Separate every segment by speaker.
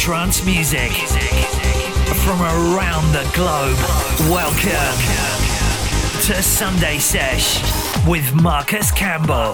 Speaker 1: trance music from around the globe. Welcome to Sunday Sesh with Marcus Campbell.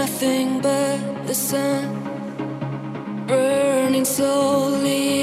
Speaker 2: Nothing but the sun. Burning slowly